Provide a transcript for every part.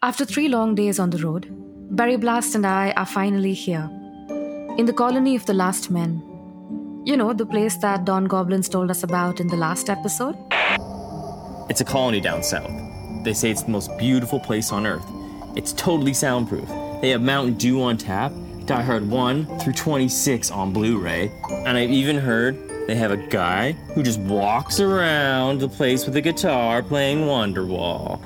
After three long days on the road, Berry Blast and I are finally here. In the colony of the last men. You know, the place that Don Goblins told us about in the last episode? It's a colony down south. They say it's the most beautiful place on earth. It's totally soundproof. They have Mountain Dew on tap, Die Hard 1 through 26 on Blu ray, and I've even heard they have a guy who just walks around the place with a guitar playing Wonderwall.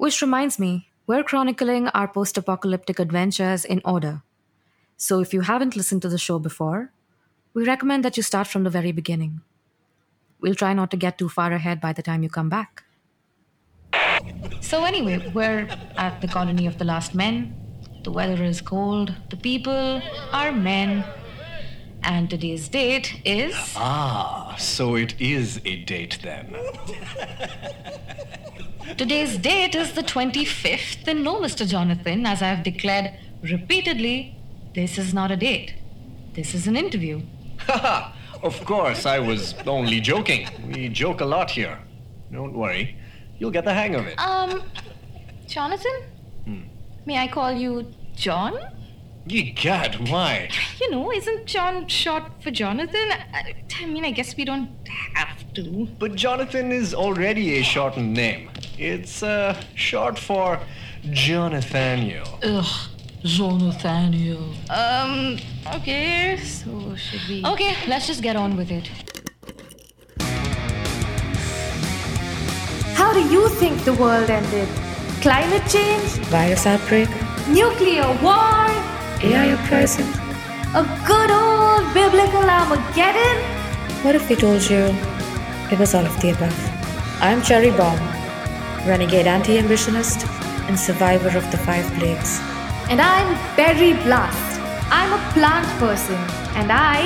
Which reminds me, we're chronicling our post apocalyptic adventures in order. So if you haven't listened to the show before, we recommend that you start from the very beginning. We'll try not to get too far ahead by the time you come back. So, anyway, we're at the colony of the last men. The weather is cold, the people are men, and today's date is. Ah, so it is a date then. Today's date is the 25th, and no, Mr. Jonathan, as I've declared repeatedly, this is not a date. This is an interview. Haha, of course, I was only joking. We joke a lot here. Don't worry, you'll get the hang of it. Um, Jonathan? Hmm. May I call you John? Ye gad, why? You know, isn't John short for Jonathan? I, I mean, I guess we don't have to. But Jonathan is already a shortened name. It's uh, short for Jonathaniel. Ugh, Jonathaniel. Um, okay, so should we. Okay, let's just get on with it. How do you think the world ended? Climate change? Virus outbreak? Nuclear war? AI uprising? A good old biblical Armageddon? What if we told you it was all of the above? I'm Cherry Bomb, renegade anti ambitionist and survivor of the five plagues. And I'm Berry Blast. I'm a plant person, and I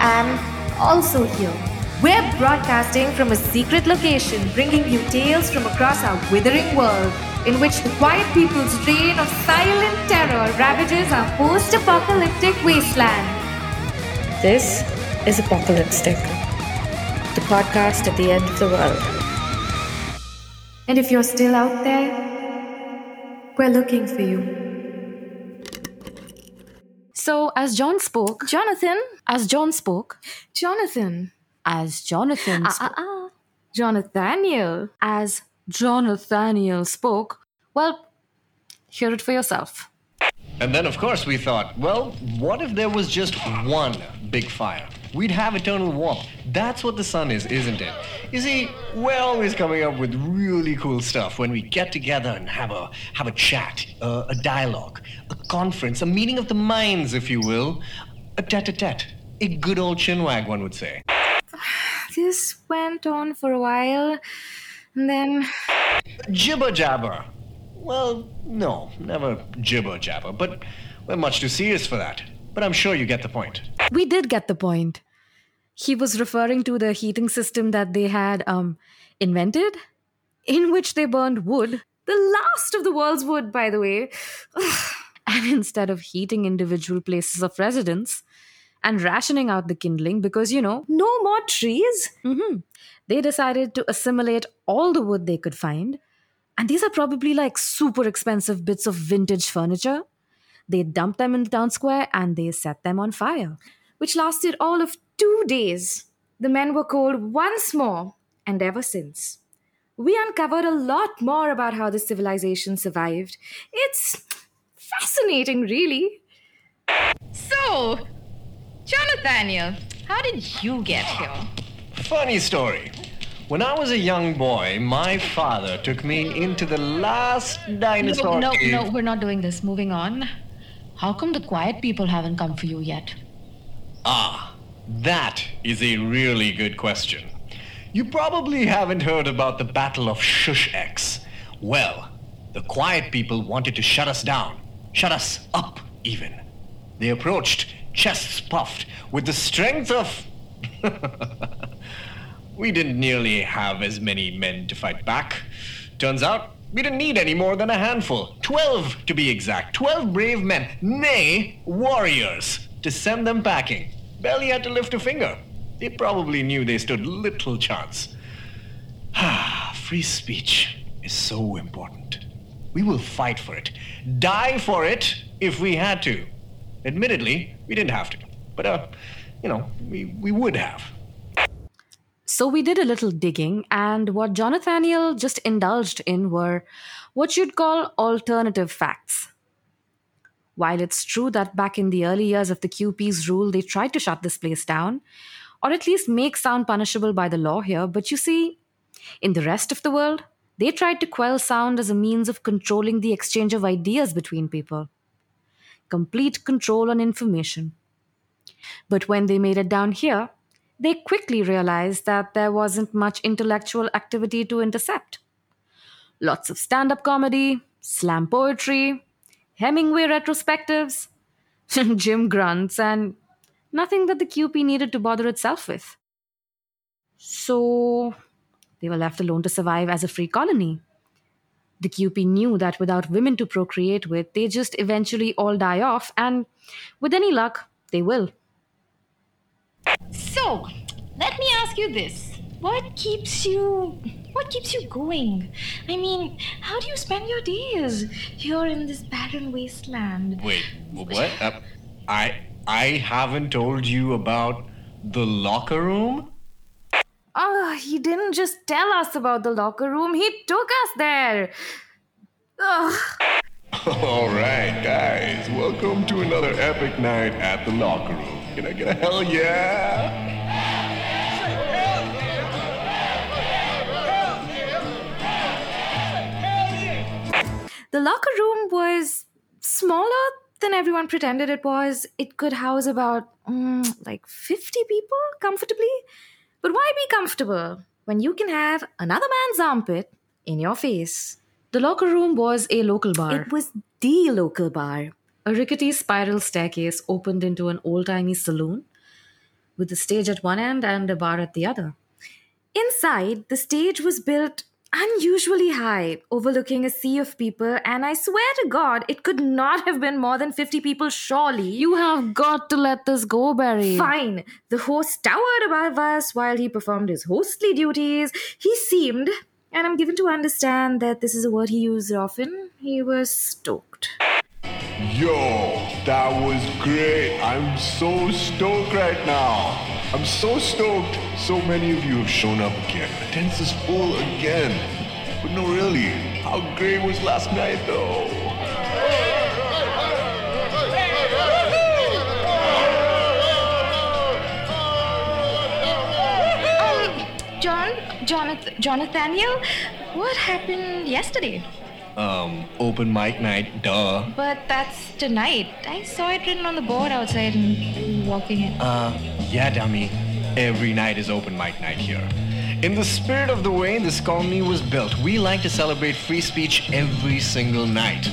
am also here. We're broadcasting from a secret location, bringing you tales from across our withering world, in which the quiet people's reign of silent terror ravages our post apocalyptic wasteland. This is Apocalipstick, the podcast at the end of the world. And if you're still out there, we're looking for you. So, as John spoke, Jonathan? as John spoke, Jonathan. as Jonathan Ah, spoke, ah, ah. Jonathaniel. as Jonathaniel spoke, well, hear it for yourself. And then, of course, we thought, well, what if there was just one big fire? We'd have eternal warmth. That's what the sun is, isn't it? You see, we're always coming up with really cool stuff when we get together and have a have a chat, uh, a dialogue, a conference, a meeting of the minds, if you will, a tete-a-tete, a good old chinwag, one would say. This went on for a while, and then Jibber jabber. Well, no, never jibber jabber, but we're much too serious for that. But I'm sure you get the point. We did get the point. He was referring to the heating system that they had um, invented, in which they burned wood, the last of the world's wood, by the way. and instead of heating individual places of residence and rationing out the kindling, because you know, No more trees? mhm, they decided to assimilate all the wood they could find. And these are probably like super expensive bits of vintage furniture. They dumped them in the town square and they set them on fire. which lasted all of two days. The men were cold once more, and ever since. We uncovered a lot more about how the civilization survived. It's fascinating, really. So, Jonathaniel, how did you get here? Funny story. When I was a young boy, my father took me into the last dinosaur No, no, no, we're not doing this. Moving on. How come the quiet people haven't come for you yet? Ah, that is a really good question. You probably haven't heard about the Battle of Shush X. Well, the quiet people wanted to shut us down, shut us up, even. They approached, chests puffed, with the strength of. we didn't nearly have as many men to fight back. Turns out we didn't need any more than a handful. Twelve, to be exact. Twelve brave men, nay, warriors, to send them packing. Barely had to lift a finger. They probably knew they stood little chance. Ah, free speech is so important. We will fight for it. Die for it if we had to. Admittedly, we didn't have to. But, uh, you know, we, we would have. So we did a little digging, and what Jonathaniel just indulged in were what you'd call alternative facts. While it's true that back in the early years of the QP's rule, they tried to shut this place down, or at least make sound punishable by the law here, but you see, in the rest of the world, they tried to quell sound as a means of controlling the exchange of ideas between people. Complete control on information. But when they made it down here, they quickly realized that there wasn't much intellectual activity to intercept. Lots of stand up comedy, slam poetry, Hemingway retrospectives, gym grunts, and nothing that the QP needed to bother itself with. So they were left alone to survive as a free colony. The QP knew that without women to procreate with, they just eventually all die off, and with any luck, they will. So, let me ask you this. What keeps you what keeps you going? I mean, how do you spend your days here in this barren wasteland? Wait, what? Uh, I I haven't told you about the locker room? Oh, he didn't just tell us about the locker room, he took us there. Ugh. All right, guys, welcome to another epic night at the locker room. Can I get a hell yeah? The locker room was smaller than everyone pretended it was. It could house about mm, like 50 people comfortably. But why be comfortable when you can have another man's armpit in your face? The locker room was a local bar. It was the local bar. A rickety spiral staircase opened into an old timey saloon with a stage at one end and a bar at the other. Inside, the stage was built unusually high, overlooking a sea of people, and I swear to God, it could not have been more than 50 people, surely. You have got to let this go, Berry. Fine. The host towered above us while he performed his hostly duties. He seemed, and I'm given to understand that this is a word he used often, he was stoked. Yo, that was great. I'm so stoked right now. I'm so stoked. So many of you have shown up again. Attendance is full again. But no, really, how great was last night though? Um, John, Jonathan, Jonathaniel, what happened yesterday? Um, open mic night, duh. But that's tonight. I saw it written on the board outside and walking in. Uh, yeah, dummy. Every night is open mic night here. In the spirit of the way this colony was built, we like to celebrate free speech every single night.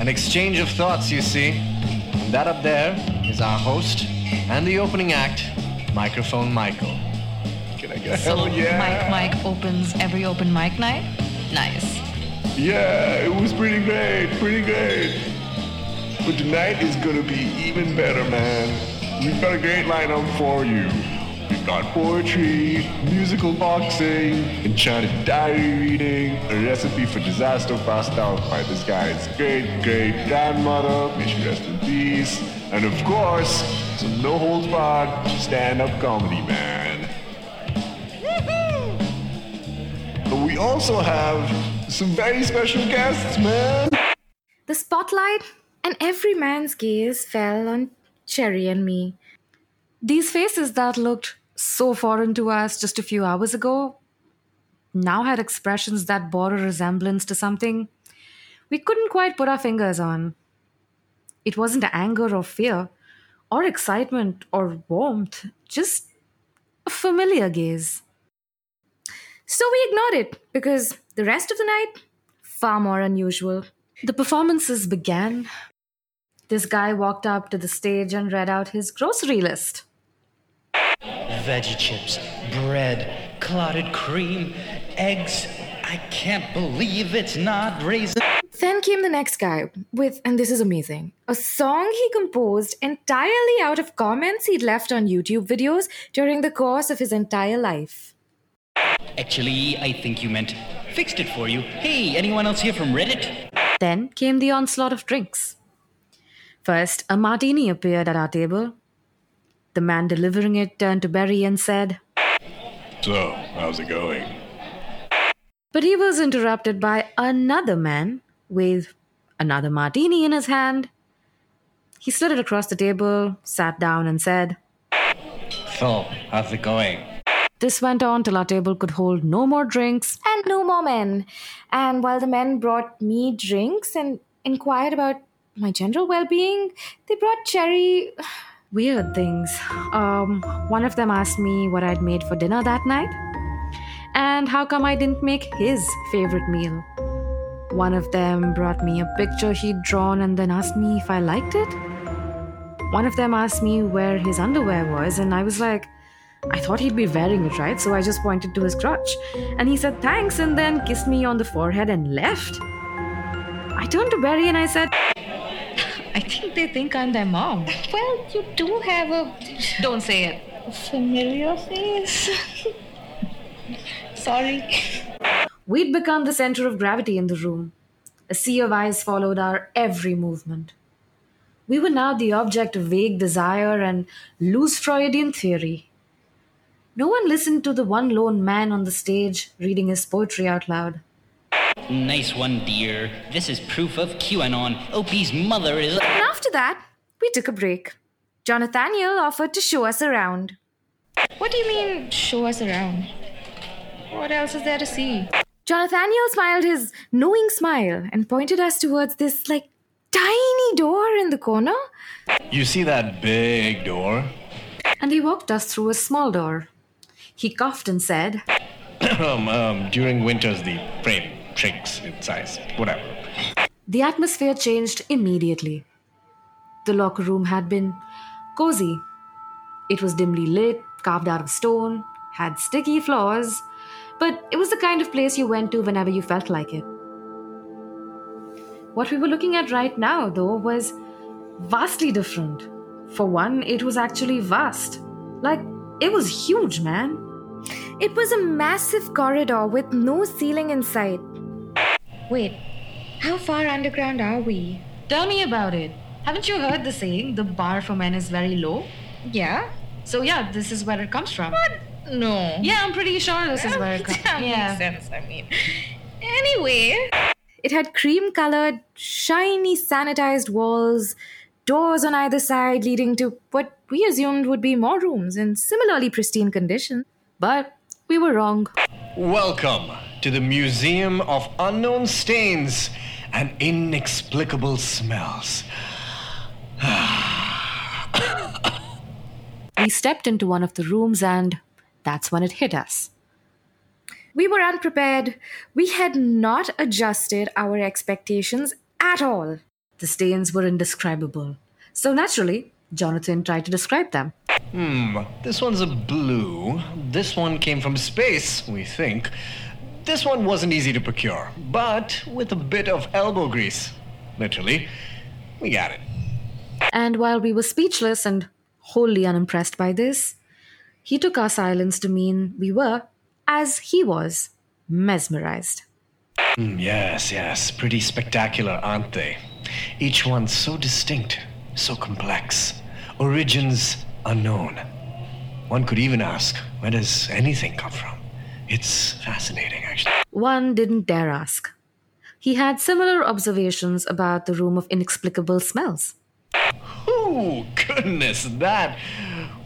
An exchange of thoughts, you see. And that up there is our host and the opening act, Microphone Michael. Can I get a So hell yeah? Mike Mike opens every open mic night? Nice. Yeah, it was pretty great, pretty great. But tonight is gonna be even better, man. We've got a great lineup for you. We've got poetry, musical boxing, enchanted diary reading, a recipe for disaster passed out by this guy's great great grandmother, may she rest in peace, and of course, some no holds barred stand up comedy, man. But we also have some very special guests, man. The spotlight and every man's gaze fell on Cherry and me. These faces that looked so foreign to us just a few hours ago now had expressions that bore a resemblance to something we couldn't quite put our fingers on. It wasn't anger or fear, or excitement or warmth, just a familiar gaze. So we ignored it because the rest of the night, far more unusual. The performances began. This guy walked up to the stage and read out his grocery list. Veggie chips, bread, clotted cream, eggs. I can't believe it's not raisin. Then came the next guy with, and this is amazing, a song he composed entirely out of comments he'd left on YouTube videos during the course of his entire life. Actually, I think you meant fixed it for you. Hey, anyone else here from Reddit? Then came the onslaught of drinks. First, a martini appeared at our table. The man delivering it turned to Berry and said, So, how's it going? But he was interrupted by another man with another martini in his hand. He slid it across the table, sat down, and said, So, how's it going? This went on till our table could hold no more drinks. And no more men. And while the men brought me drinks and inquired about my general well being, they brought Cherry. Weird things. Um, one of them asked me what I'd made for dinner that night, and how come I didn't make his favorite meal. One of them brought me a picture he'd drawn and then asked me if I liked it. One of them asked me where his underwear was, and I was like, I thought he'd be wearing it, right? So I just pointed to his crotch. And he said thanks and then kissed me on the forehead and left. I turned to Berry and I said, I think they think I'm their mom. Well, you do have a. Don't say it. Familiar face. Sorry. We'd become the center of gravity in the room. A sea of eyes followed our every movement. We were now the object of vague desire and loose Freudian theory. No one listened to the one lone man on the stage reading his poetry out loud. Nice one, dear. This is proof of QAnon. Oh, Opie's mother is. And after that, we took a break. Jonathaniel offered to show us around. What do you mean, show us around? What else is there to see? Jonathaniel smiled his knowing smile and pointed us towards this, like, tiny door in the corner. You see that big door? And he walked us through a small door. He coughed and said, um, um, during winters, the frame shrinks in size. Whatever. The atmosphere changed immediately. The locker room had been cozy. It was dimly lit, carved out of stone, had sticky floors, but it was the kind of place you went to whenever you felt like it. What we were looking at right now, though, was vastly different. For one, it was actually vast. Like, it was huge, man. It was a massive corridor with no ceiling in sight. Wait, how far underground are we? Tell me about it. Haven't you heard the saying, the bar for men is very low? Yeah? So, yeah, this is where it comes from. What? No. Yeah, I'm pretty sure this is where it comes That Yeah. makes sense, I mean. Anyway, It had cream colored, shiny, sanitized walls, doors on either side leading to what we assumed would be more rooms in similarly pristine condition. But we were wrong. Welcome to the Museum of Unknown Stains and Inexplicable Smells. We stepped into one of the rooms, and that's when it hit us. We were unprepared. We had not adjusted our expectations at all. The stains were indescribable. So naturally, Jonathan tried to describe them. Hmm, this one's a blue. This one came from space, we think. This one wasn't easy to procure, but with a bit of elbow grease. Literally, we got it. And while we were speechless and wholly unimpressed by this, he took our silence to mean we were, as he was, mesmerized. Hmm, yes, yes, pretty spectacular, aren't they? Each one so distinct, so complex. Origins unknown. One could even ask, where does anything come from? It's fascinating, actually. One didn't dare ask. He had similar observations about the room of inexplicable smells. Oh, goodness, that.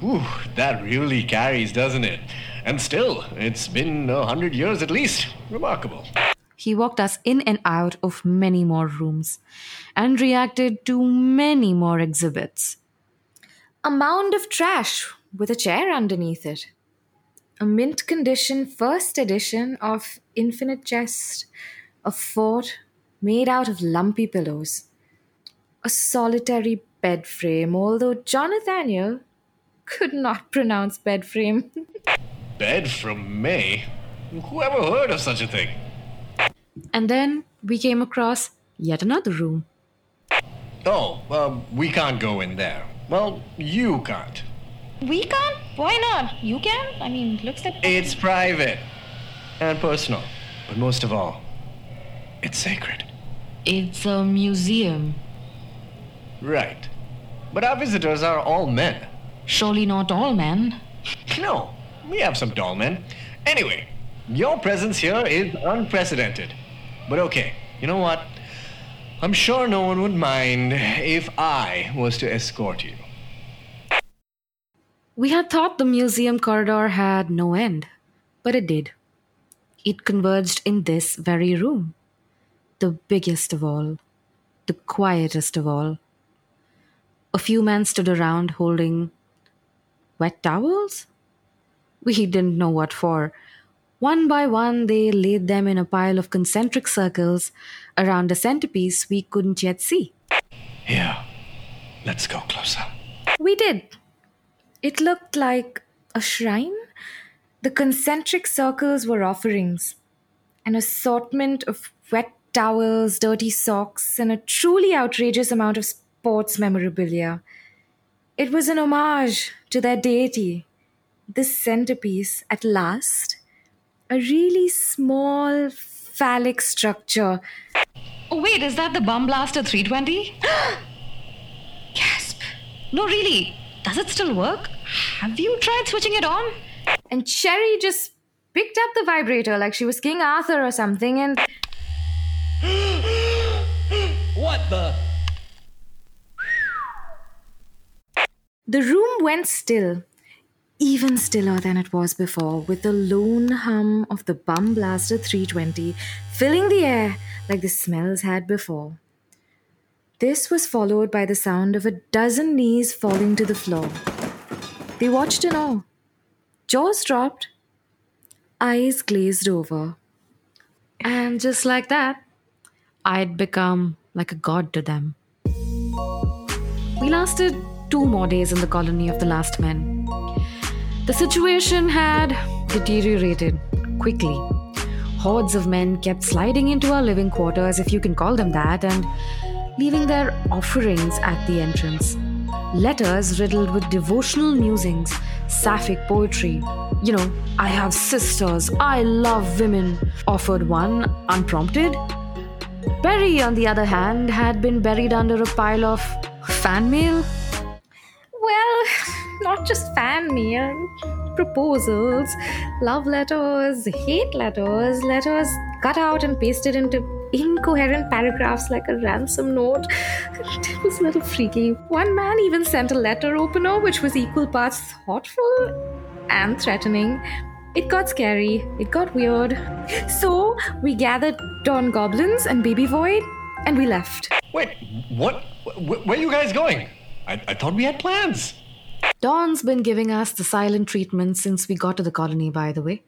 Ooh, that really carries, doesn't it? And still, it's been a hundred years at least. Remarkable. He walked us in and out of many more rooms and reacted to many more exhibits. A mound of trash with a chair underneath it. A mint condition first edition of Infinite Jest, a fort made out of lumpy pillows. A solitary bed frame, although Jonathaniel could not pronounce bed frame. Bed from May? Who ever heard of such a thing? And then we came across yet another room. Oh, um, we can't go in there. Well, you can't. we can't? Why not? You can? I mean, looks like. It's private and personal. But most of all, it's sacred. It's a museum. Right. But our visitors are all men. Surely not all men. No, we have some tall men. Anyway, your presence here is unprecedented. But okay, you know what? I'm sure no one would mind if I was to escort you. We had thought the museum corridor had no end, but it did. It converged in this very room. The biggest of all, the quietest of all. A few men stood around holding wet towels? We didn't know what for. One by one, they laid them in a pile of concentric circles around a centerpiece we couldn't yet see. Here, let's go closer. We did. It looked like a shrine. The concentric circles were offerings, an assortment of wet towels, dirty socks, and a truly outrageous amount of sports memorabilia. It was an homage to their deity. This centerpiece, at last, a really small phallic structure. Oh, wait, is that the Bum Blaster 320? Gasp. No, really. Does it still work? Have you tried switching it on? And Cherry just picked up the vibrator like she was King Arthur or something and What the? the room went still, even stiller than it was before, with the lone hum of the Bum Blaster 320 filling the air like the smells had before. This was followed by the sound of a dozen knees falling to the floor. They watched in awe. Jaws dropped, eyes glazed over. And just like that, I'd become like a god to them. We lasted two more days in the colony of the last men. The situation had deteriorated quickly. Hordes of men kept sliding into our living quarters, if you can call them that, and leaving their offerings at the entrance. Letters riddled with devotional musings, sapphic poetry. You know, I have sisters, I love women, offered one unprompted. Berry, on the other hand, had been buried under a pile of fan mail. Well, not just fan mail, proposals, love letters, hate letters, letters cut out and pasted into incoherent paragraphs like a ransom note. It was a little freaky. One man even sent a letter opener which was equal parts thoughtful and threatening. It got scary, it got weird. So we gathered Dawn Goblins and Baby Void and we left. Wait, what? Where are you guys going? I, I thought we had plans. Dawn's been giving us the silent treatment since we got to the colony, by the way.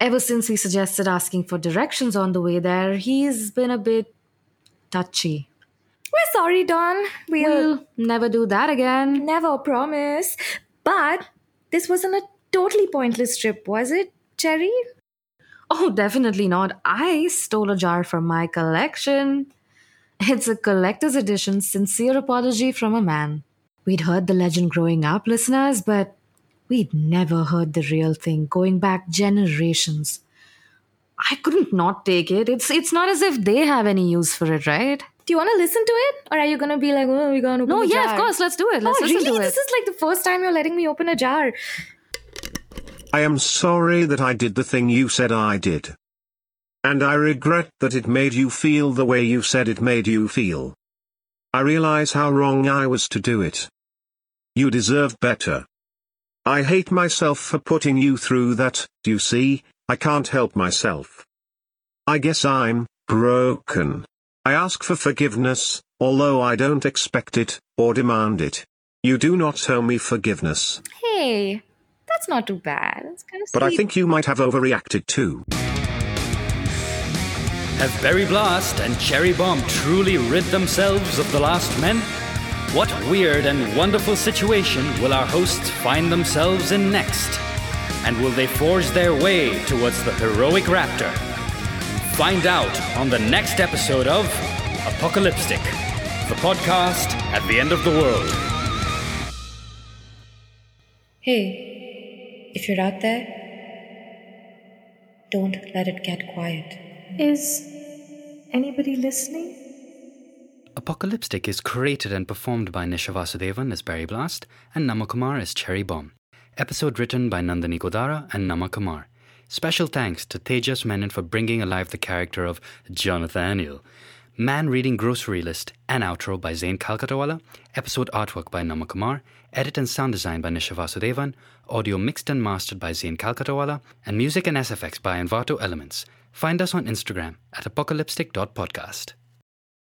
Ever since we suggested asking for directions on the way there, he's been a bit touchy. We're sorry, Dawn. We'll We'll never do that again. never promise. But this wasn't a totally pointless trip, was it, Cherry? Oh, definitely not. I stole a jar from my collection. It's a collector's edition sincere apology from a man. We'd heard the legend growing up, listeners, but we'd never heard the real thing going back generations. I couldn't not take it. It's it's not as if they have any use for it, right? Do you want to listen to it? Or are you going to be like, oh, we're going to open No, a yeah, jar? of course. Let's do it. Let's oh, listen really? to it. This is like the first time you're letting me open a jar. I am sorry that I did the thing you said I did. And I regret that it made you feel the way you said it made you feel. I realize how wrong I was to do it. You deserve better. I hate myself for putting you through that, do you see, I can't help myself. I guess I'm broken. I ask for forgiveness, although I don't expect it, or demand it. You do not owe me forgiveness. Hey, that's not too bad. It's kind of But I sweet. think you might have overreacted too. Have Berry Blast and Cherry Bomb truly rid themselves of the last men? What weird and wonderful situation will our hosts find themselves in next? And will they forge their way towards the heroic raptor? Find out on the next episode of Apocalipstick, the podcast at the end of the world. Hey, if you're out there, don't let it get quiet. Is Anybody listening? Apocalipstick is created and performed by Nisha Vasudevan as Berry Blast and Namakumar as Cherry Bomb. Episode written by Nandini Kodara and Namakumar. Special thanks to Tejas Menon for bringing alive the character of Jonathaniel. Man Reading Grocery List and outro by Zain Kalkatawala. Episode artwork by Namakumar. Edit and sound design by Nisha Vasudevan. Audio mixed and mastered by Zain Kalkatawala. And music and SFX by Envato Elements. Find us on Instagram at apocalipstick.podcast.